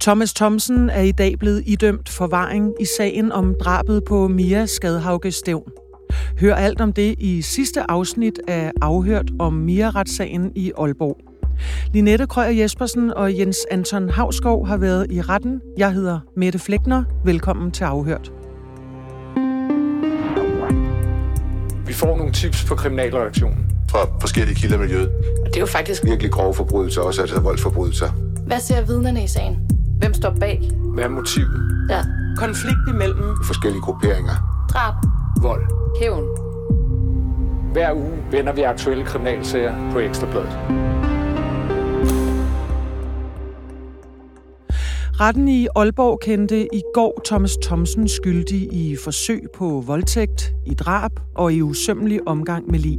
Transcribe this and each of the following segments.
Thomas Thomsen er i dag blevet idømt forvaring i sagen om drabet på Mia Skadhauge Stævn. Hør alt om det i sidste afsnit af Afhørt om Mia-retssagen i Aalborg. Linette Krøyer Jespersen og Jens Anton Havskov har været i retten. Jeg hedder Mette Flækner. Velkommen til Afhørt. Vi får nogle tips på kriminalreaktionen. Fra forskellige kilder i miljøet. Og det er jo faktisk Virkelig grove forbrydelser, også altså voldsforbrydelser. Hvad ser vidnerne i sagen? Hvem står bag? Hvad er motivet? Ja. Konflikt imellem Forskellige grupperinger. Drab. Vold. Hævn. Hver uge vender vi aktuelle kriminalsager på Ekstrabladet. Retten i Aalborg kendte i går Thomas Thomsen skyldig i forsøg på voldtægt, i drab og i usømmelig omgang med lig.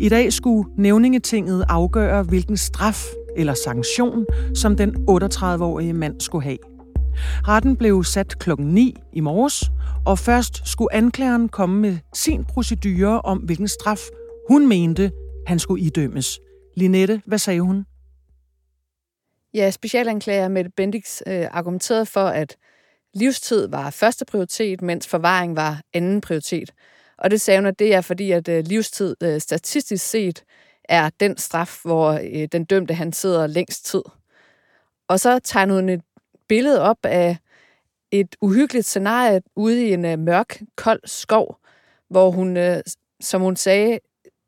I dag skulle nævningetinget afgøre, hvilken straf eller sanktion, som den 38-årige mand skulle have. Retten blev sat kl. 9 i morges, og først skulle anklageren komme med sin procedure om, hvilken straf hun mente, han skulle idømmes. Linette, hvad sagde hun? Ja, specialanklager Mette Bendix øh, argumenterede for, at livstid var første prioritet, mens forvaring var anden prioritet. Og det sagde hun, at det er fordi, at øh, livstid øh, statistisk set er den straf, hvor øh, den dømte han sidder længst tid. Og så tegner hun et billede op af et uhyggeligt scenarie ude i en øh, mørk, kold skov, hvor hun, øh, som hun sagde,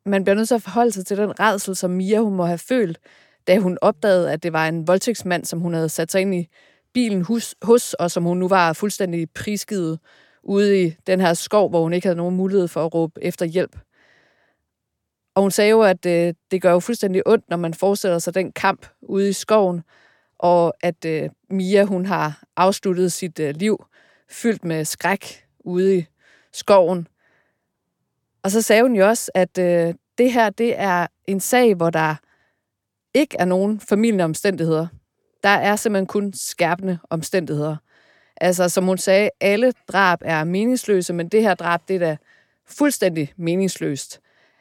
man bliver nødt til at forholde sig til den redsel, som Mia hun må have følt, da hun opdagede, at det var en voldtægtsmand, som hun havde sat sig ind i bilen hos, hos og som hun nu var fuldstændig prisgivet ude i den her skov, hvor hun ikke havde nogen mulighed for at råbe efter hjælp. Og hun sagde jo, at øh, det gør jo fuldstændig ondt, når man forestiller sig den kamp ude i skoven, og at øh, Mia hun har afsluttet sit øh, liv fyldt med skræk ude i skoven. Og så sagde hun jo også, at øh, det her det er en sag, hvor der ikke er nogen familieomstændigheder. omstændigheder. Der er simpelthen kun skærpende omstændigheder. Altså, som hun sagde, alle drab er meningsløse, men det her drab, det er da fuldstændig meningsløst.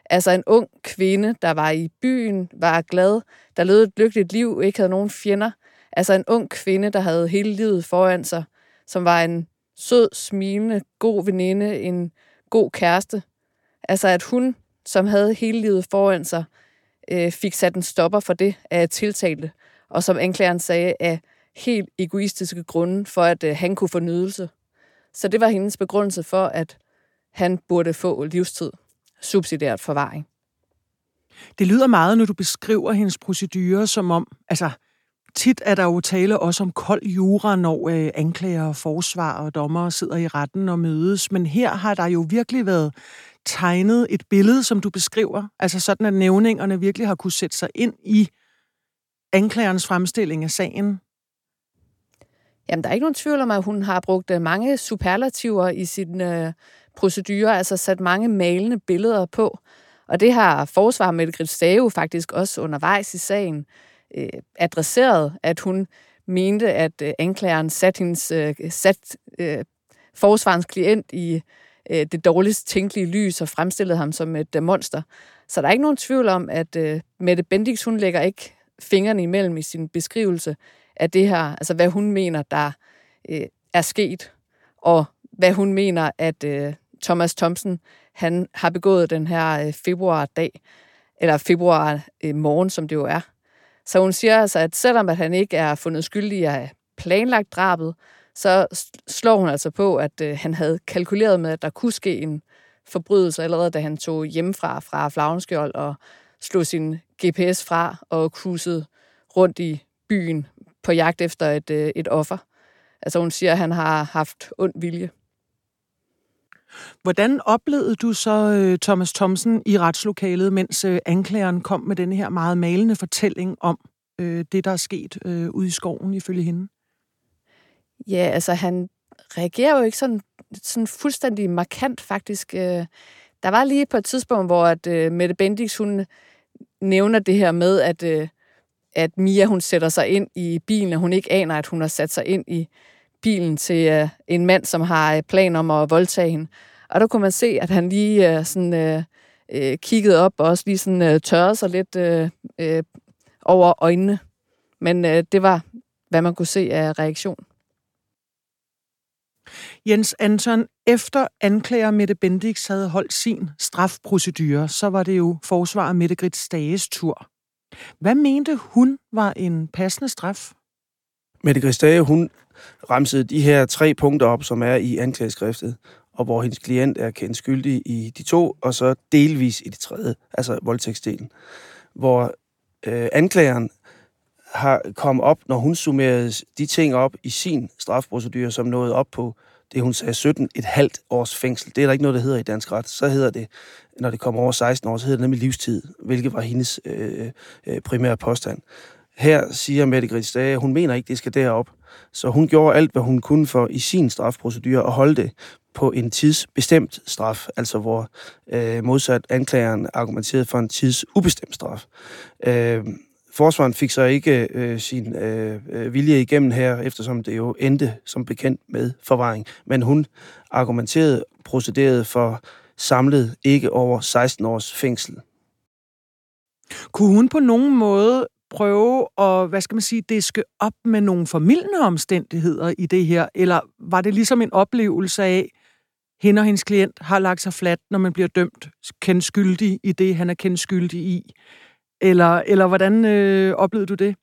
Altså en ung kvinde, der var i byen, var glad, der levede et lykkeligt liv, ikke havde nogen fjender. Altså en ung kvinde, der havde hele livet foran sig, som var en sød, smilende, god veninde, en god kæreste. Altså at hun, som havde hele livet foran sig, øh, fik sat en stopper for det af tiltalte, og som anklageren sagde, af helt egoistiske grunde, for at øh, han kunne få nydelse. Så det var hendes begrundelse for, at han burde få livstid, subsidiært forvaring. Det lyder meget, når du beskriver hendes procedurer, som om, altså, tit er der jo tale også om kold jura, når øh, anklager, forsvar og dommer sidder i retten og mødes. Men her har der jo virkelig været tegnet et billede, som du beskriver. Altså sådan, at nævningerne virkelig har kunne sætte sig ind i anklagerens fremstilling af sagen. Jamen, der er ikke nogen tvivl om, at hun har brugt øh, mange superlativer i sin øh, procedurer, altså sat mange malende billeder på. Og det har forsvar Mette Gritsdave faktisk også undervejs i sagen øh, adresseret, at hun mente, at øh, anklageren satte hendes øh, sat, øh, forsvarens klient i øh, det dårligst tænkelige lys og fremstillede ham som et øh, monster. Så der er ikke nogen tvivl om, at øh, Mette Bendix, hun lægger ikke fingrene imellem i sin beskrivelse af det her, altså hvad hun mener, der øh, er sket, og hvad hun mener, at øh, Thomas Thomsen, han har begået den her øh, februardag, eller februar øh, morgen, som det jo er. Så hun siger altså, at selvom at han ikke er fundet skyldig i at planlagt drabet, så slår hun altså på, at øh, han havde kalkuleret med, at der kunne ske en forbrydelse allerede, da han tog hjemmefra fra Flagenskjold og slog sin GPS fra og cruisede rundt i byen på jagt efter et, øh, et offer. Altså hun siger, at han har haft ond vilje. Hvordan oplevede du så øh, Thomas Thomsen i retslokalet, mens øh, anklageren kom med den her meget malende fortælling om øh, det, der er sket øh, ude i skoven ifølge hende? Ja, altså han reagerer jo ikke sådan, sådan fuldstændig markant faktisk. Øh, der var lige på et tidspunkt, hvor at, øh, Mette Bendix, hun nævner det her med, at, øh, at Mia, hun sætter sig ind i bilen, og hun ikke aner, at hun har sat sig ind i bilen til øh, en mand, som har øh, planer om at voldtage hende. Og der kunne man se, at han lige øh, sådan, øh, uh, kiggede op og også lige sådan øh, tørrede sig lidt øh, øh, over øjnene. Men øh, det var, hvad man kunne se af reaktion. Jens Anton, efter anklager Mette Bendix havde holdt sin strafprocedure, så var det jo forsvarer Mette Grits Stages tur. Hvad mente hun var en passende straf? Mette Christage, hun ramsede de her tre punkter op, som er i anklageskriftet, og hvor hendes klient er kendt skyldig i de to, og så delvis i det tredje, altså voldtægtsdelen. Hvor øh, anklageren har kommet op, når hun summerede de ting op i sin strafprocedure, som nåede op på det, hun sagde, 17 et halvt års fængsel. Det er der ikke noget, der hedder i dansk ret. Så hedder det, når det kommer over 16 år, så hedder det nemlig livstid, hvilket var hendes øh, øh, primære påstand. Her siger Mette Grits Dage, at hun mener ikke, det skal derop. Så hun gjorde alt, hvad hun kunne for i sin strafprocedur at holde det på en tidsbestemt straf, altså hvor øh, modsat anklageren argumenterede for en tidsubestemt straf. Øh, Forsvaren fik så ikke øh, sin øh, øh vilje igennem her, eftersom det jo endte som bekendt med forvaring. Men hun argumenterede, procederede for samlet ikke over 16 års fængsel. Kunne hun på nogen måde prøve at, hvad skal man sige, diske op med nogle formidlende omstændigheder i det her? Eller var det ligesom en oplevelse af, hende og hendes klient har lagt sig fladt, når man bliver dømt kendt skyldig i det, han er kendt skyldig i? Eller, eller hvordan øh, oplevede du det?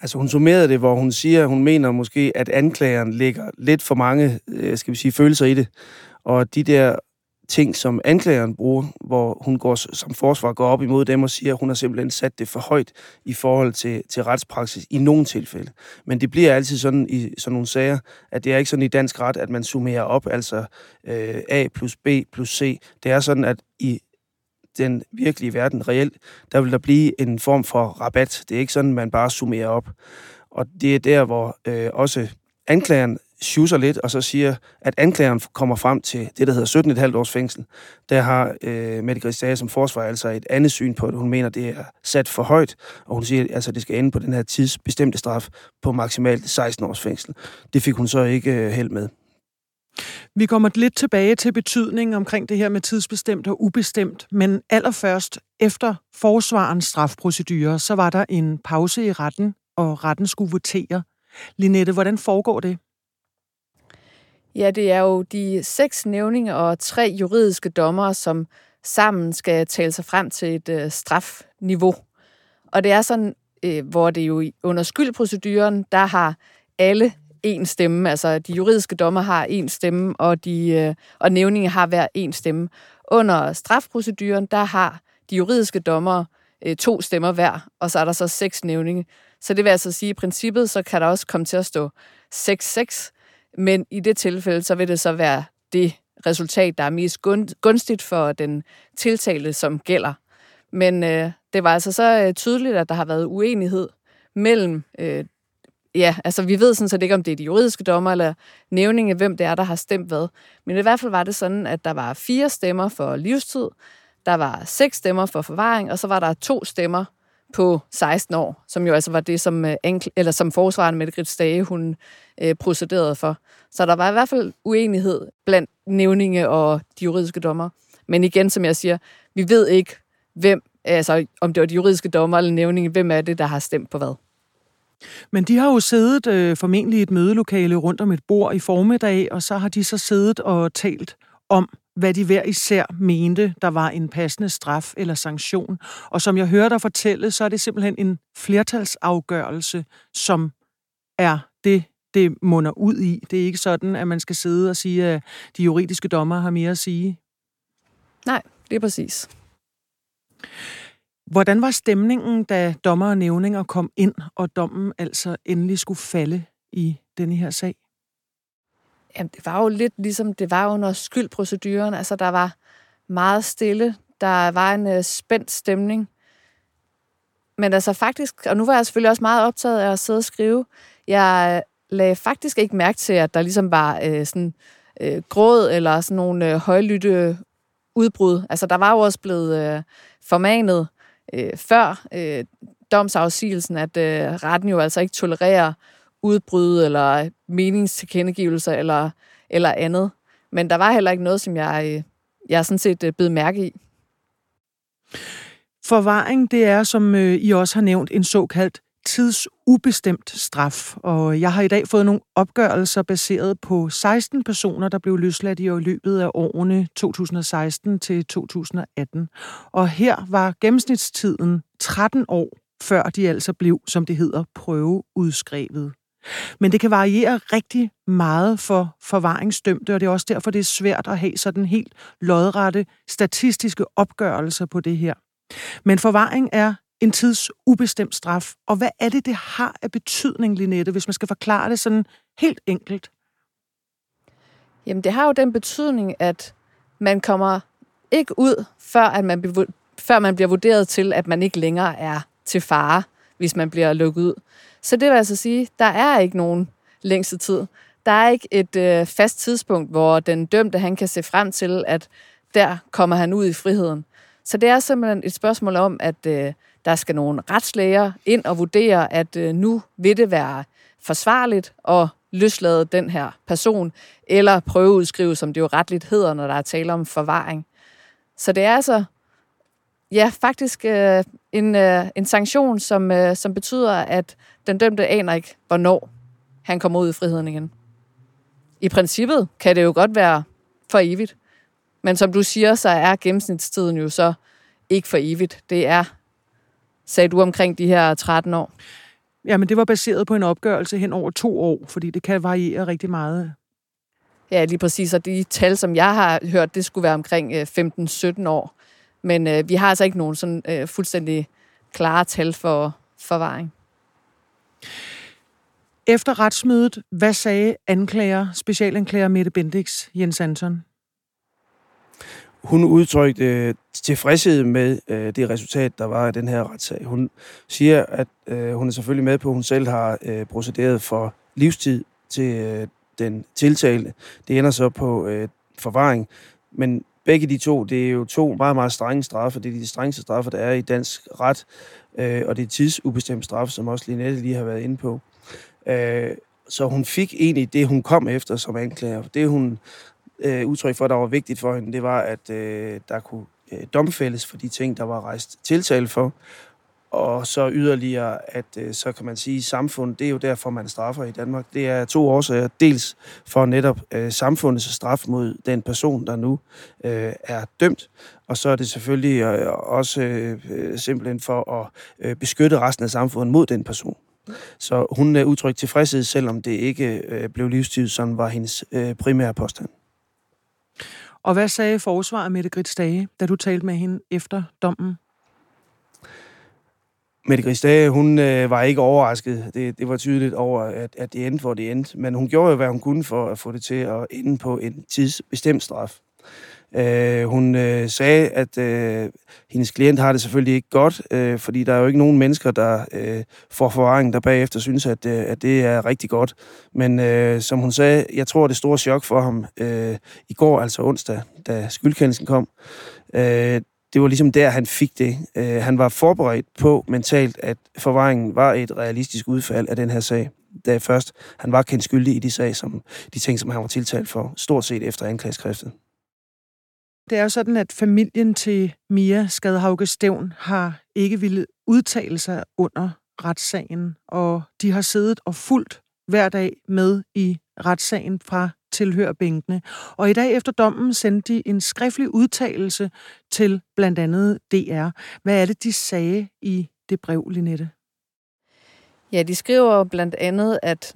Altså hun summerede det, hvor hun siger, at hun mener måske, at anklageren lægger lidt for mange, øh, skal vi sige, følelser i det. Og de der ting, som anklageren bruger, hvor hun går som forsvar går op imod dem og siger, at hun har simpelthen sat det for højt i forhold til, til retspraksis i nogle tilfælde. Men det bliver altid sådan i sådan nogle sager, at det er ikke sådan i dansk ret, at man summerer op, altså øh, A plus B plus C. Det er sådan, at i den virkelige verden reelt, der vil der blive en form for rabat. Det er ikke sådan, man bare summerer op. Og det er der, hvor øh, også anklageren sjuser lidt, og så siger, at anklageren kommer frem til det, der hedder 17,5 års fængsel. Der har øh, Mette Christiane som forsvar altså et andet syn på det. Hun mener, det er sat for højt, og hun siger, at altså, det skal ende på den her tidsbestemte straf på maksimalt 16 års fængsel. Det fik hun så ikke øh, held med. Vi kommer lidt tilbage til betydningen omkring det her med tidsbestemt og ubestemt, men allerførst efter forsvarens strafprocedure, så var der en pause i retten, og retten skulle votere. Linette, hvordan foregår det? Ja, det er jo de seks nævninger og tre juridiske dommere, som sammen skal tale sig frem til et øh, strafniveau. Og det er sådan, øh, hvor det jo under skyldproceduren, der har alle en stemme. Altså, de juridiske dommer har en stemme, og, de, øh, og nævningen har hver en stemme. Under strafproceduren, der har de juridiske dommer øh, to stemmer hver, og så er der så seks nævninge. Så det vil altså sige, at i princippet, så kan der også komme til at stå 6-6, men i det tilfælde, så vil det så være det resultat, der er mest gunstigt for den tiltalte, som gælder. Men øh, det var altså så øh, tydeligt, at der har været uenighed mellem øh, ja, altså vi ved sådan set ikke, om det er de juridiske dommer eller nævninge, hvem det er, der har stemt hvad. Men i hvert fald var det sådan, at der var fire stemmer for livstid, der var seks stemmer for forvaring, og så var der to stemmer på 16 år, som jo altså var det, som, øh, eller som forsvaren Mette Grits Dage, hun øh, procederede for. Så der var i hvert fald uenighed blandt nævninge og de juridiske dommer. Men igen, som jeg siger, vi ved ikke, hvem, altså om det var de juridiske dommer eller nævninge, hvem er det, der har stemt på hvad. Men de har jo siddet øh, formentlig i et mødelokale rundt om et bord i formiddag, og så har de så siddet og talt om, hvad de hver især mente, der var en passende straf eller sanktion. Og som jeg hører dig fortælle, så er det simpelthen en flertalsafgørelse, som er det, det munder ud i. Det er ikke sådan, at man skal sidde og sige, at de juridiske dommer har mere at sige. Nej, det er præcis. Hvordan var stemningen, da dommer og nævninger kom ind, og dommen altså endelig skulle falde i denne her sag? Jamen, det var jo lidt ligesom det var under skyldproceduren. Altså, der var meget stille. Der var en øh, spændt stemning. Men altså faktisk, og nu var jeg selvfølgelig også meget optaget af at sidde og skrive, jeg øh, lagde faktisk ikke mærke til, at der ligesom var øh, sådan øh, gråd eller sådan nogle øh, højlytte øh, udbrud. Altså, der var jo også blevet øh, formanet øh, før øh, domsafsigelsen, at øh, retten jo altså ikke tolererer udbrud eller meningstilkendegivelser eller, eller andet. Men der var heller ikke noget, som jeg, jeg sådan set øh, bed mærke i. Forvaring, det er, som øh, I også har nævnt, en såkaldt tidsubestemt straf, og jeg har i dag fået nogle opgørelser baseret på 16 personer, der blev løsladt i løbet af årene 2016 til 2018. Og her var gennemsnitstiden 13 år, før de altså blev, som det hedder, prøveudskrevet. Men det kan variere rigtig meget for forvaringsdømte, og det er også derfor, det er svært at have sådan helt lodrette statistiske opgørelser på det her. Men forvaring er en tidsubestemt straf. Og hvad er det, det har af betydning, Linette, hvis man skal forklare det sådan helt enkelt? Jamen, det har jo den betydning, at man kommer ikke ud, før, at man, før man bliver vurderet til, at man ikke længere er til fare, hvis man bliver lukket ud. Så det vil altså sige, der er ikke nogen længste tid. Der er ikke et øh, fast tidspunkt, hvor den dømte han kan se frem til, at der kommer han ud i friheden. Så det er simpelthen et spørgsmål om, at øh, der skal nogle retslæger ind og vurdere, at øh, nu vil det være forsvarligt at løslade den her person, eller prøveudskrive, som det jo retligt hedder, når der er tale om forvaring. Så det er altså ja, faktisk øh, en, øh, en sanktion, som, øh, som betyder, at den dømte aner ikke, hvornår han kommer ud i friheden igen. I princippet kan det jo godt være for evigt. Men som du siger, så er gennemsnitstiden jo så ikke for evigt. Det er, sagde du, omkring de her 13 år. Ja, men det var baseret på en opgørelse hen over to år, fordi det kan variere rigtig meget. Ja, lige præcis. Og de tal, som jeg har hørt, det skulle være omkring 15-17 øh, år. Men øh, vi har altså ikke nogen sådan øh, fuldstændig klare tal for forvaring. Efter retsmødet, hvad sagde anklager, specialanklager Mette Bendix, Jens Anton? Hun udtrykte øh, tilfredshed med øh, det resultat, der var af den her retssag. Hun siger, at øh, hun er selvfølgelig med på, at hun selv har øh, procederet for livstid til øh, den tiltalte. Det ender så på øh, forvaring, men begge de to, det er jo to meget, meget strenge straffe. Det er de strengeste straffe, der er i dansk ret, øh, og det er tidsubestemt straf, som også Linette lige har været inde på. Øh, så hun fik egentlig det, hun kom efter som anklager. Det, hun øh, udtryk for, der var vigtigt for hende, det var, at øh, der kunne øh, domfældes for de ting, der var rejst tiltale for. Og så yderligere, at øh, så kan man sige, samfundet, det er jo derfor, man straffer i Danmark. Det er to årsager. Dels for netop øh, samfundets straf mod den person, der nu øh, er dømt. Og så er det selvfølgelig øh, også øh, simpelthen for at øh, beskytte resten af samfundet mod den person. Så hun er udtrykt tilfredshed, selvom det ikke øh, blev livstid, som var hendes øh, primære påstand. Og hvad sagde forsvaret Mette Grits Dage, da du talte med hende efter dommen? Mette Grisdage, hun øh, var ikke overrasket. Det, det var tydeligt over, at, at det endte, hvor det endte. Men hun gjorde jo, hvad hun kunne for at få det til at ende på en tidsbestemt straf. Øh, hun øh, sagde, at øh, hendes klient har det selvfølgelig ikke godt, øh, fordi der er jo ikke nogen mennesker, der øh, får forvaring, der bagefter synes, at, øh, at det er rigtig godt. Men øh, som hun sagde, jeg tror, det store chok for ham øh, i går, altså onsdag, da skyldkendelsen kom, øh, det var ligesom der, han fik det. Øh, han var forberedt på mentalt, at forvaringen var et realistisk udfald af den her sag da først han var kendt skyldig i de, sag, som, de ting, som han var tiltalt for, stort set efter anklageskriftet. Det er jo sådan, at familien til Mia Skadhauge Stævn har ikke ville udtale sig under retssagen, og de har siddet og fulgt hver dag med i retssagen fra tilhørbænkene. Og i dag efter dommen sendte de en skriftlig udtalelse til blandt andet DR. Hvad er det, de sagde i det brev, Linette? Ja, de skriver blandt andet, at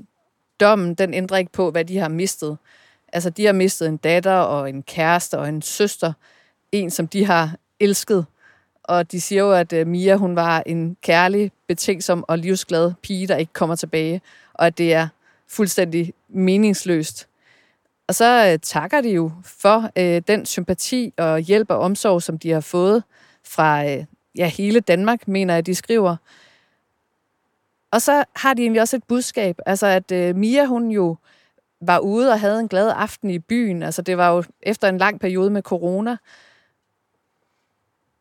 dommen den ændrer ikke på, hvad de har mistet. Altså, de har mistet en datter og en kæreste og en søster. En, som de har elsket. Og de siger jo, at øh, Mia, hun var en kærlig, betænksom og livsglad pige, der ikke kommer tilbage. Og at det er fuldstændig meningsløst. Og så øh, takker de jo for øh, den sympati og hjælp og omsorg, som de har fået fra øh, ja, hele Danmark, mener jeg, de skriver. Og så har de egentlig også et budskab, altså at øh, Mia, hun jo var ude og havde en glad aften i byen. Altså det var jo efter en lang periode med corona.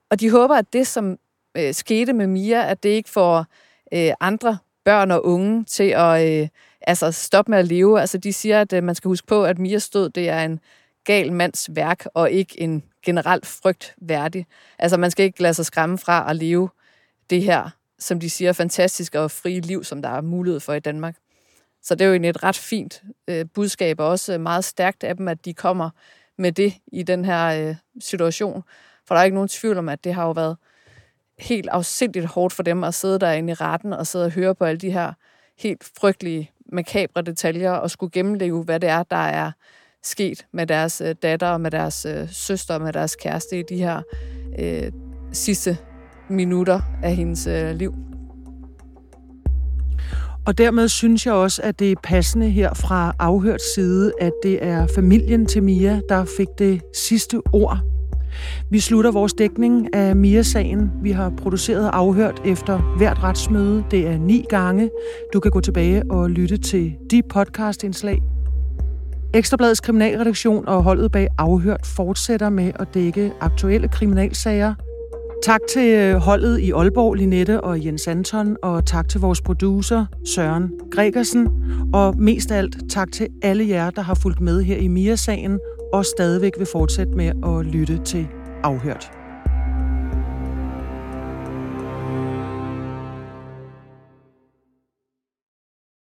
Og de håber, at det, som øh, skete med Mia, at det ikke får øh, andre børn og unge til at øh, altså stoppe med at leve. Altså de siger, at øh, man skal huske på, at Mias død, det er en gal mands værk, og ikke en generelt frygt værdig. Altså man skal ikke lade sig skræmme fra at leve det her som de siger, fantastiske og frie liv, som der er mulighed for i Danmark. Så det er jo egentlig et ret fint øh, budskab, og også meget stærkt af dem, at de kommer med det i den her øh, situation. For der er ikke nogen tvivl om, at det har jo været helt afsindigt hårdt for dem at sidde derinde i retten og sidde og høre på alle de her helt frygtelige, makabre detaljer og skulle gennemleve, hvad det er, der er sket med deres øh, datter og med deres øh, søster og med deres kæreste i de her øh, sidste minutter af hendes øh, liv. Og dermed synes jeg også, at det er passende her fra afhørt side, at det er familien til Mia, der fik det sidste ord. Vi slutter vores dækning af Mia-sagen. Vi har produceret og afhørt efter hvert retsmøde. Det er ni gange. Du kan gå tilbage og lytte til de podcastindslag. Ekstrabladets kriminalredaktion og holdet bag afhørt fortsætter med at dække aktuelle kriminalsager – Tak til øh, holdet i Aalborg, Linette og Jens Anton, og tak til vores producer, Søren Gregersen, og mest af alt tak til alle jer, der har fulgt med her i Mia-sagen, og stadigvæk vil fortsætte med at lytte til Afhørt.